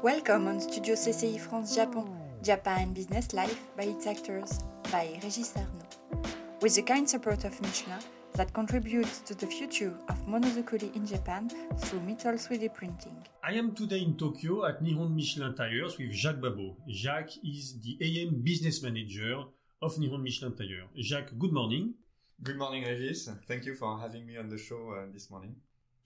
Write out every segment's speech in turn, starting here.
Welcome on Studio CCI France Japon, Japan Business Life by its actors, by Régis Arnaud. With the kind support of Michelin that contributes to the future of monozukuri in Japan through metal 3D printing. I am today in Tokyo at Nihon Michelin Tires with Jacques Babot. Jacques is the AM business manager of Nihon Michelin Tire. Jacques, good morning. Good morning, Regis. Thank you for having me on the show uh, this morning.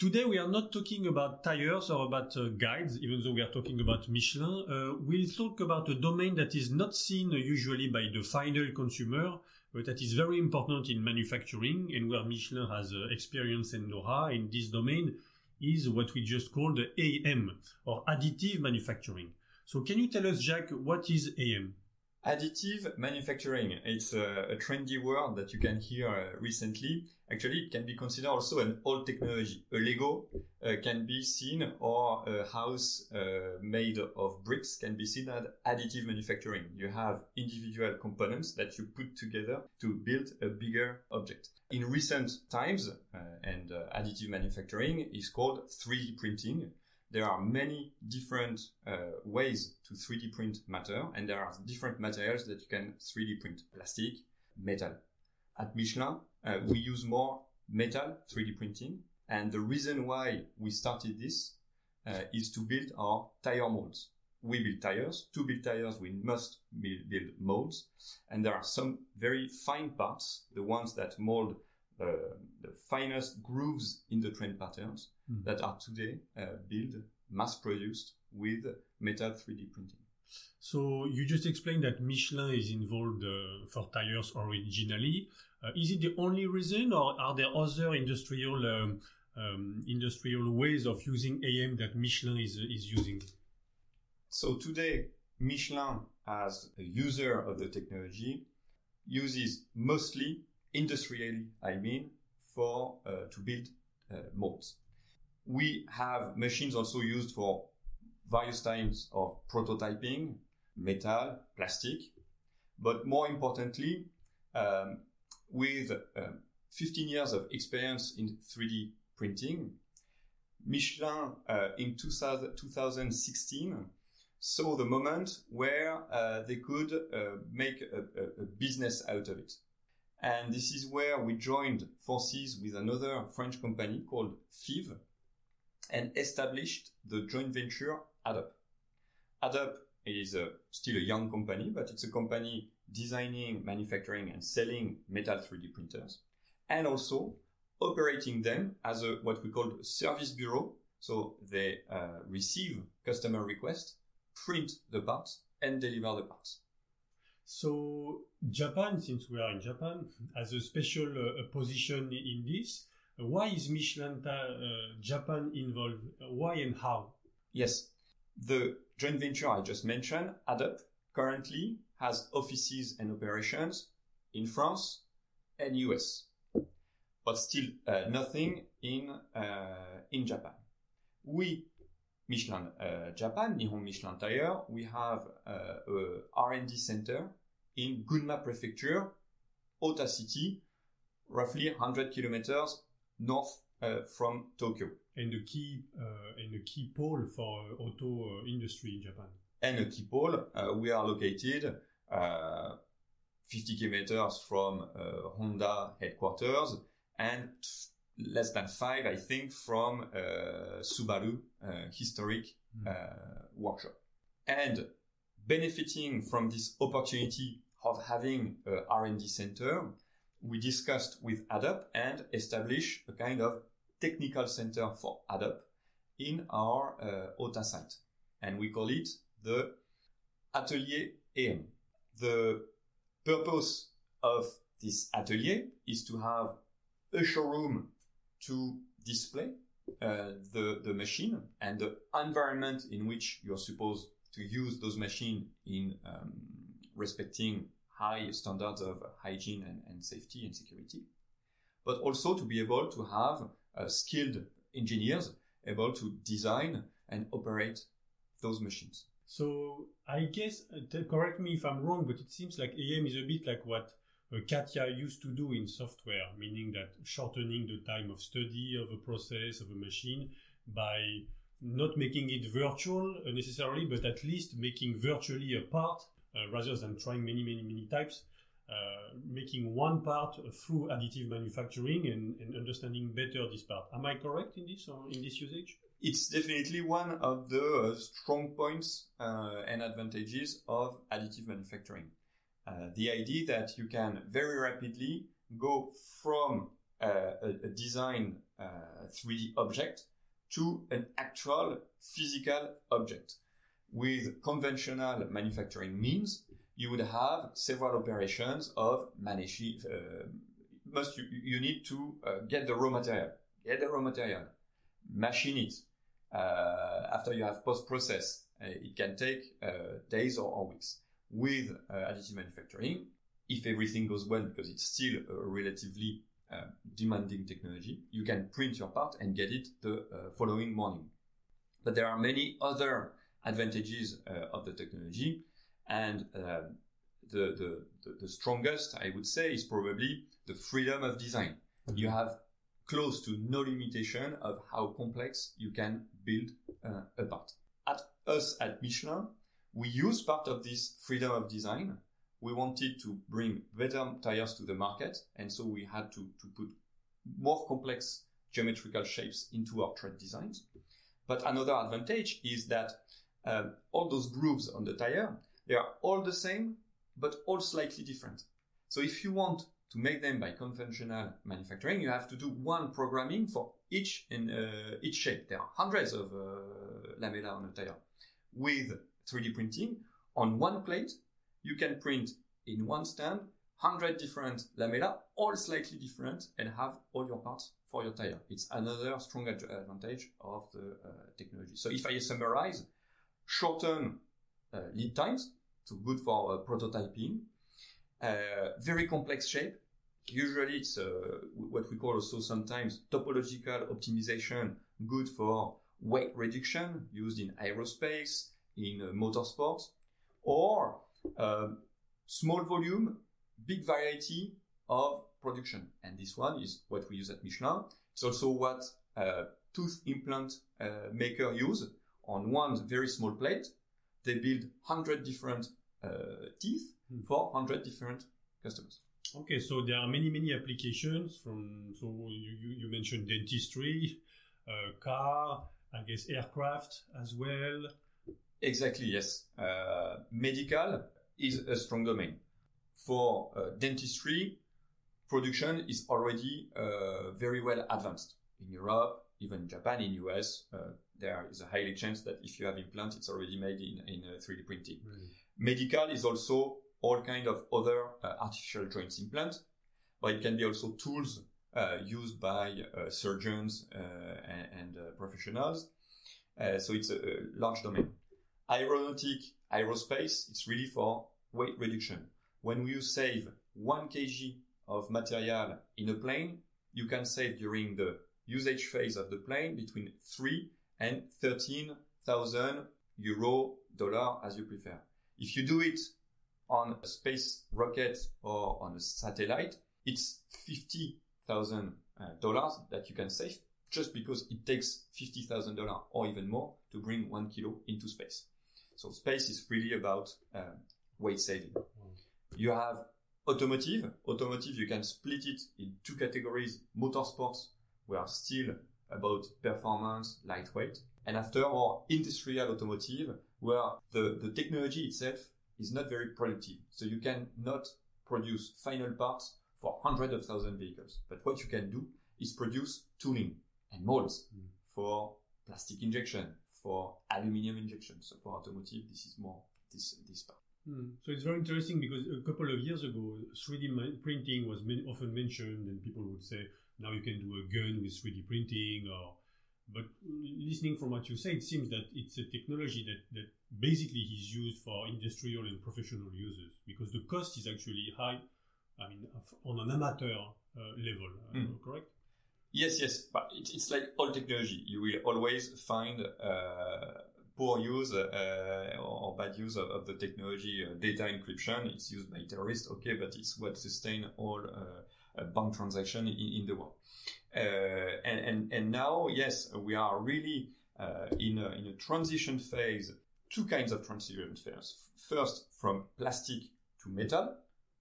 Today we are not talking about tires or about uh, guides, even though we are talking about Michelin. Uh, we'll talk about a domain that is not seen usually by the final consumer, but that is very important in manufacturing and where Michelin has uh, experience and know-how in this domain is what we just called AM or additive manufacturing. So can you tell us, Jacques, what is AM? Additive manufacturing. It's a, a, trendy word that you can hear uh, recently. Actually, it can be considered also an old technology. A Lego uh, can be seen or a house uh, made of bricks can be seen as additive manufacturing. You have individual components that you put together to build a bigger object. In recent times, uh, and uh, additive manufacturing is called 3D printing there are many different uh, ways to 3D print matter, and there are different materials that you can 3D print plastic, metal. At Michelin, uh, we use more metal 3D printing, and the reason why we started this uh, is to build our tire molds. We build tires. To build tires, we must build molds, and there are some very fine parts, the ones that mold the finest grooves in the tread patterns mm. that are today uh, built, mass produced with metal 3D printing. So you just explained that Michelin is involved uh, for tires originally. Uh, is it the only reason, or are there other industrial um, um, industrial ways of using AM that Michelin is is using? So today, Michelin, as a user of the technology, uses mostly industrially, I mean, for uh, to build uh, molds. We have machines also used for various types of prototyping, metal, plastic, but more importantly, um, with um, 15 years of experience in 3D printing, Michelin uh, in 2000, 2016 saw the moment where uh, they could uh, make a, a, business out of it. And this is where we joined forces with another French company called Fives and established the joint venture AddUp. AddUp is a, still a young company, but it's a company designing, manufacturing and selling metal 3D printers and also operating them as a, what we call a service bureau. So they uh, receive customer requests, print the parts and deliver the parts. So Japan, since we are in Japan, has a special uh, position in this. Why is Michelin uh, Japan involved? Why and how? Yes, the joint venture I just mentioned, AddUp, currently has offices and operations in France and US, but still uh, nothing in uh, in Japan. We Michelin uh, Japan, Nihon Michelin Tire, we have uh, a R&D center in Gunma Prefecture, Ota City, roughly 100 kilometers north uh, from Tokyo. And the key uh, and the key pole for uh, auto uh, industry in Japan. And a key pole, uh, we are located 50 kilometers from Honda headquarters and less than five, I think, from Subaru historic mm. workshop. And benefiting from this opportunity of having a R&D center, we discussed with AddUp and established a kind of technical center for AddUp in our uh, OTA site. And we call it the Atelier AM. The purpose of this atelier is to have a showroom to display uh, the, the machine and the environment in which you're supposed to use those machines in um, respecting high standards of hygiene and, and, safety and security, but also to be able to have uh, skilled engineers able to design and operate those machines. So I guess, uh, correct me if I'm wrong, but it seems like AM is a bit like what uh, CATIA used to do in software, meaning that shortening the time of study of a process of a machine by not making it virtual uh, necessarily, but at least making virtually a part uh, rather than trying many, many, many types. Uh, making one part through additive manufacturing and, and, understanding better this part. Am I correct in this or in this usage? It's definitely one of the strong points uh, and advantages of additive manufacturing. Uh, the idea that you can very rapidly go from uh, a, a, design 3D uh, object to an actual physical object. With conventional manufacturing means, you would have several operations of managing. Uh, must you, you need to uh, get the raw material, get the raw material, machine it. After you have post process, it can take days or, or, weeks. With uh, additive manufacturing, if everything goes well, because it's still a relatively demanding technology, you can print your part and get it the following morning. But there are many other advantages of the technology and uh, the, the, the, strongest, I would say, is probably the freedom of design. Mm-hmm. You have close to no limitation of how complex you can build uh, a part. At us at Michelin, we use part of this freedom of design. We wanted to bring better tires to the market, and so we had to, to put more complex geometrical shapes into our tread designs. But another advantage is that uh, all those grooves on the tire they are all the same, but all slightly different. So if you want to make them by conventional manufacturing, you have to do one programming for each in uh, each shape. There are hundreds of uh, lamella on a tire. With 3D printing, on one plate, you can print in one stand 100 different lamella, all slightly different, and have all your parts for your tire. It's another strong advantage of the uh, technology. So if I summarize, shorten uh, lead times, so good for uh, prototyping. Uh, very complex shape. Usually it's what we call also sometimes topological optimization, good for weight reduction used in aerospace, in motorsports, or um, small volume, big variety of production. And this one is what we use at Michelin. It's also what uh, tooth implant uh, maker use on one very small plate they build 100 different uh, teeth mm. for 100 different customers. Okay, so there are many, many applications from, so you, you, you mentioned dentistry, uh, car, I guess aircraft as well. Exactly, yes. Uh, medical is a strong domain. For uh, dentistry, production is already uh, very well advanced in Europe, even in Japan, in US. Uh, there is a highly chance that if you have implant, it's already made in, in 3D uh, printing. Really? Medical is also all kind of other uh, artificial joints implants, but it can be also tools uh, used by uh, surgeons uh, and, and uh, professionals. so it's a, a, large domain. Aeronautic, aerospace, it's really for weight reduction. When you save one kg of material in a plane, you can save during the usage phase of the plane between 3 and 13,000 euro, dollar, as you prefer. If you do it on a space rocket or on a satellite, it's 50,000 uh, dollars that you can save just because it takes $50,000 or even more to bring one kilo into space. So space is really about uh, weight saving. Mm. You have automotive. Automotive, you can split it in two categories. Motorsports, where still about performance, lightweight, and after more industrial automotive, where the, the technology itself is not very productive. So you can not produce final parts for hundreds of thousand vehicles. But what you can do is produce tooling and molds mm. for plastic injection, for aluminium injection. So for automotive, this is more this this part. Mm. So it's very interesting because a couple of years ago, 3D printing was often mentioned, and people would say, now you can do a gun with 3D printing or but listening from what you say, it seems that it's a technology that, that basically is used for industrial and professional users because the cost is actually high. I mean, on an amateur uh, level, mm. correct? Yes, yes, but it's, like all technology. You will always find uh, poor use uh, or bad use of, of the technology. Uh, data encryption, it's used by terrorists, okay, but it's what sustain all uh, bank transaction in, in the world. Uh, and, and, and now, yes, we are really uh, in, a, in a transition phase, two kinds of transition phases. First, from plastic to metal.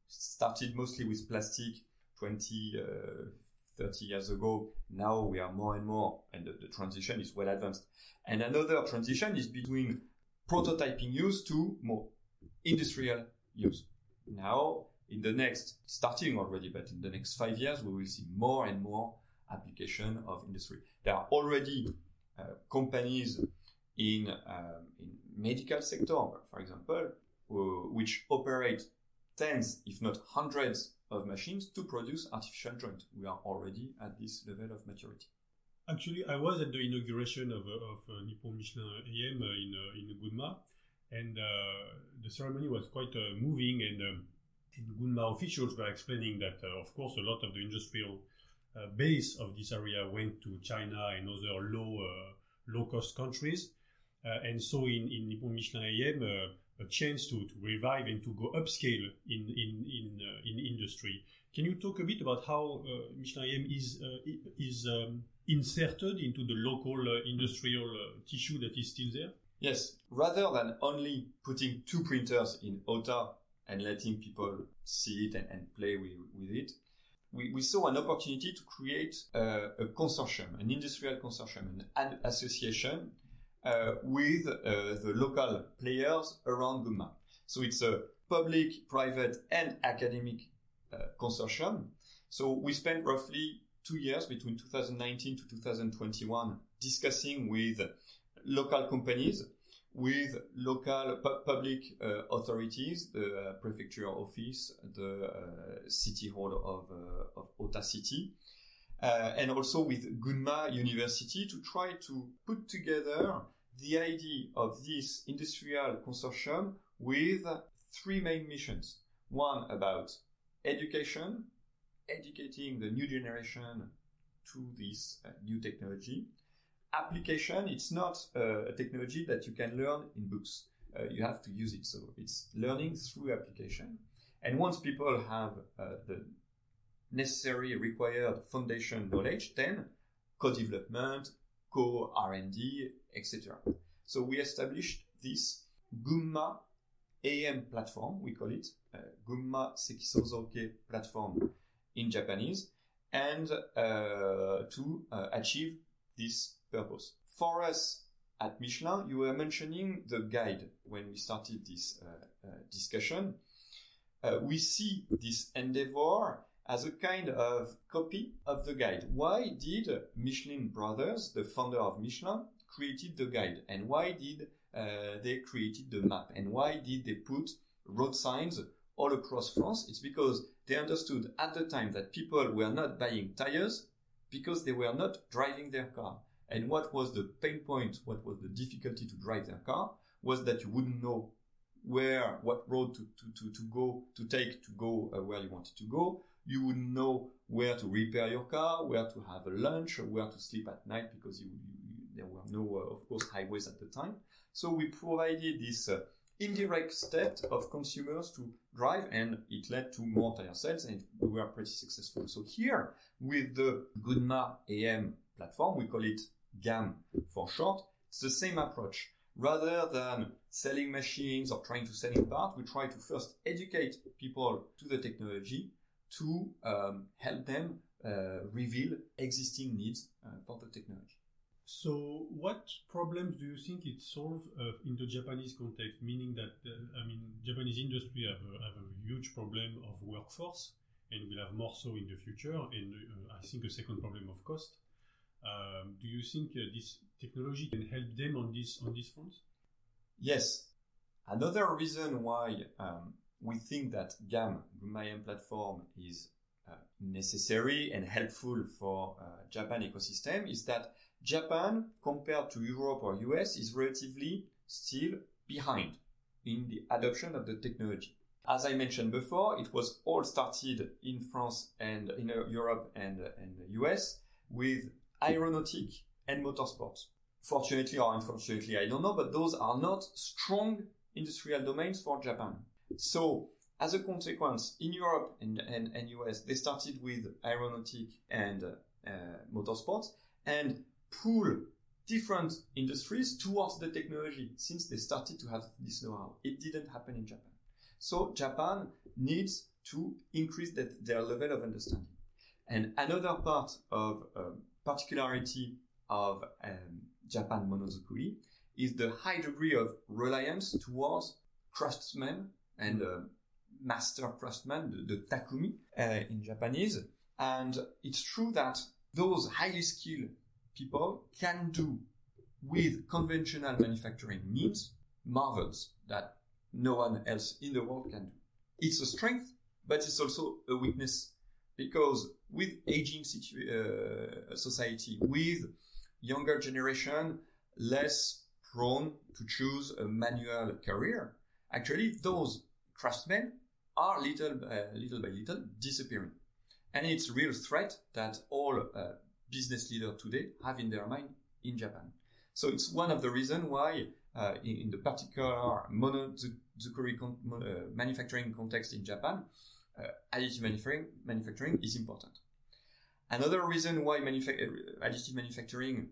Started mostly with plastic 20, uh, 30 years ago. Now we are more and more, and the, the transition is well advanced. And another transition is between prototyping use to more industrial use. Now, in the next, starting already, but in the next five years, we will see more and more application of industry. There are already uh, companies in, um, in medical sector, for example, uh, which operate tens, if not hundreds, of machines to produce artificial joint. We are already at this level of maturity. Actually, I was at the inauguration of, of uh, Nippon Michelin AM uh, in uh, in Gunma, and uh, the ceremony was quite uh, moving. And, um, Gunma officials were explaining that, uh, of course, a lot of the industrial base of this area went to China and other low low cost countries. and so in, in Nippon Michelin AM, a chance to, to revive and to go upscale in in in, uh, in industry. Can you talk a bit about how uh, Michelin AM is uh, is um, inserted into the local uh, industrial uh, tissue that is still there? Yes, rather than only putting two printers in OTA and letting people see it and, and play with, with it, we, we, saw an opportunity to create a, a consortium, an industrial consortium, an association uh, with uh, the local players around Gunma. So it's a public, private, and academic uh, consortium. So we spent roughly two years between 2019 to 2021 discussing with local companies, with local pu- public uh, authorities, the uh, prefecture office, the uh, city hall of, of Ota City, uh, and also with Gunma University to try to put together the idea of this industrial consortium with three main missions. One about education, educating the new generation to this uh, new technology. Application, it's not uh, a technology that you can learn in books. Uh, you have to use it. So it's learning through application. And once people have uh, the necessary required foundation knowledge, then co-development, co-R&D, etc. So we established this Gunma AM platform, we call it uh, Gunma Sekisozokei platform in Japanese, and uh, to uh, achieve this purpose. For us at Michelin, you were mentioning the guide when we started this uh, uh, discussion. Uh, we see this endeavor as a kind of copy of the guide. Why did Michelin Brothers, the founder of Michelin, created the guide and why did uh, they created the map and why did they put road signs all across France? It's because they understood at the time that people were not buying tires because they were not driving their car. And what was the pain point, what was the difficulty to drive their car was that you wouldn't know where, what road to, to, to, to go, to take to go uh, where you wanted to go you would know where to repair your car, where to have a lunch, where to sleep at night because you, you, there were no, uh, of course, highways at the time. So we provided this uh, indirect step of consumers to drive, and it led to more tire sales, and we were pretty successful. So here, with the Gunma AM platform, we call it GAM for short, it's the same approach. Rather than selling machines or trying to sell in part, we try to first educate people to the technology to um, help them uh, reveal existing needs uh, for the technology. So, what problems do you think it solves uh, in the Japanese context? Meaning that, uh, I mean, Japanese industry have a, have a huge problem of workforce, and will have more so in the future. And uh, I think a second problem of cost. Um, do you think uh, this technology can help them on this on this front? Yes. Another reason why um, we think that GAM, Gunma platform, is uh, necessary and helpful for uh, Japan ecosystem is that Japan, compared to Europe or US, is relatively still behind in the adoption of the technology. As I mentioned before, it was all started in France and in uh, Europe and, uh, and the US with aeronautic and motorsports. Fortunately or unfortunately, I don't know, but those are not strong industrial domains for Japan. So as a consequence, in Europe and, and, and US, they started with aeronautic and uh, motorsports and pull different industries towards the technology since they started to have this know-how. It didn't happen in Japan. So Japan needs to increase that, their level of understanding. And another part of um, particularity of um, Japan monozukuri is the high degree of reliance towards craftsmen and uh, master craftsman, the, the takumi uh, in Japanese. And it's true that those highly skilled people can do with conventional manufacturing means marvels that no one else in the world can do. It's a strength, but it's also a weakness because with aging situ- uh, society, with younger generation less prone to choose a manual career, actually those craftsmen are little, uh, little by little disappearing. And it's a real threat that all uh, business leaders today have in their mind in Japan. So it's one of the reasons why, uh, in, in, the particular monozukuri con- uh, manufacturing context in Japan, uh, additive manufacturing, manufacturing is important. Another reason why manufa- uh, additive manufacturing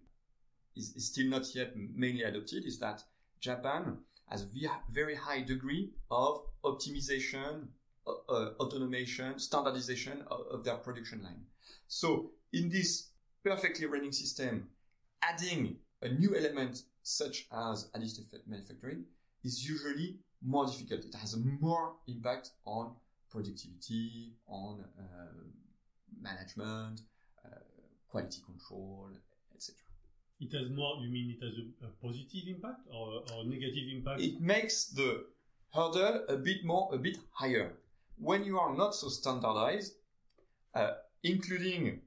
is, is, still not yet mainly adopted is that Japan has a very high degree of optimization, uh, uh, automation, standardization of, of their production line. So in this perfectly running system, adding a new element such as additive manufacturing is usually more difficult. It has more impact on productivity, on uh, management, uh, quality control. It has more, you mean it has a, a positive impact or, or negative impact? It makes the hurdle a bit more, a bit higher. When you are not so standardized, uh, including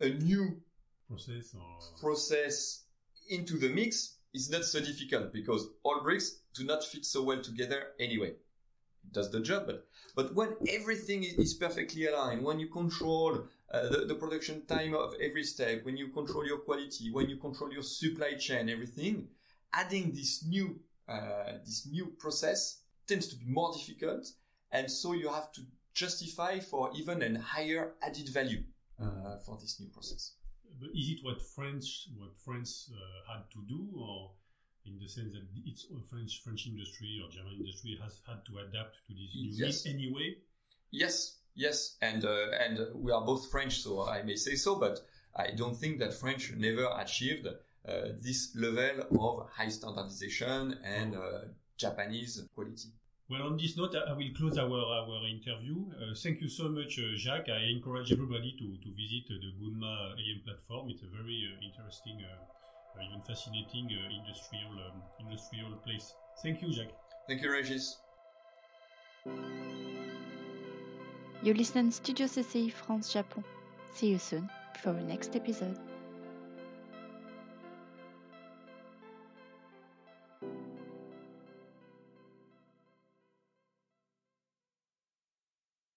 a new process or process into the mix is not so difficult because all bricks do not fit so well together anyway. It does the job, but, but when everything is perfectly aligned, when you control uh, the, the production time of every step, when you control your quality, when you control your supply chain, everything, adding this new, uh, this new process tends to be more difficult. And so you have to justify for even a higher added value uh, for this new process. But is it what French what France uh, had to do, or in the sense that its French French industry or German industry has had to adapt to this new yes. anyway? Yes, yes, and uh, and we are both French, so I may say so, but I don't think that French never achieved uh, this level of high standardization and uh, Japanese quality. Well, on this note, I will close our, our interview. Uh, thank you so much, uh, Jacques. I encourage everybody to, to visit uh, the Gunma AM platform. It's a very uh, interesting, uh, even fascinating uh, industrial, um, industrial place. Thank you, Jacques. Thank you, Regis. You listen Studio CCI France Japon. See you soon for the next episode.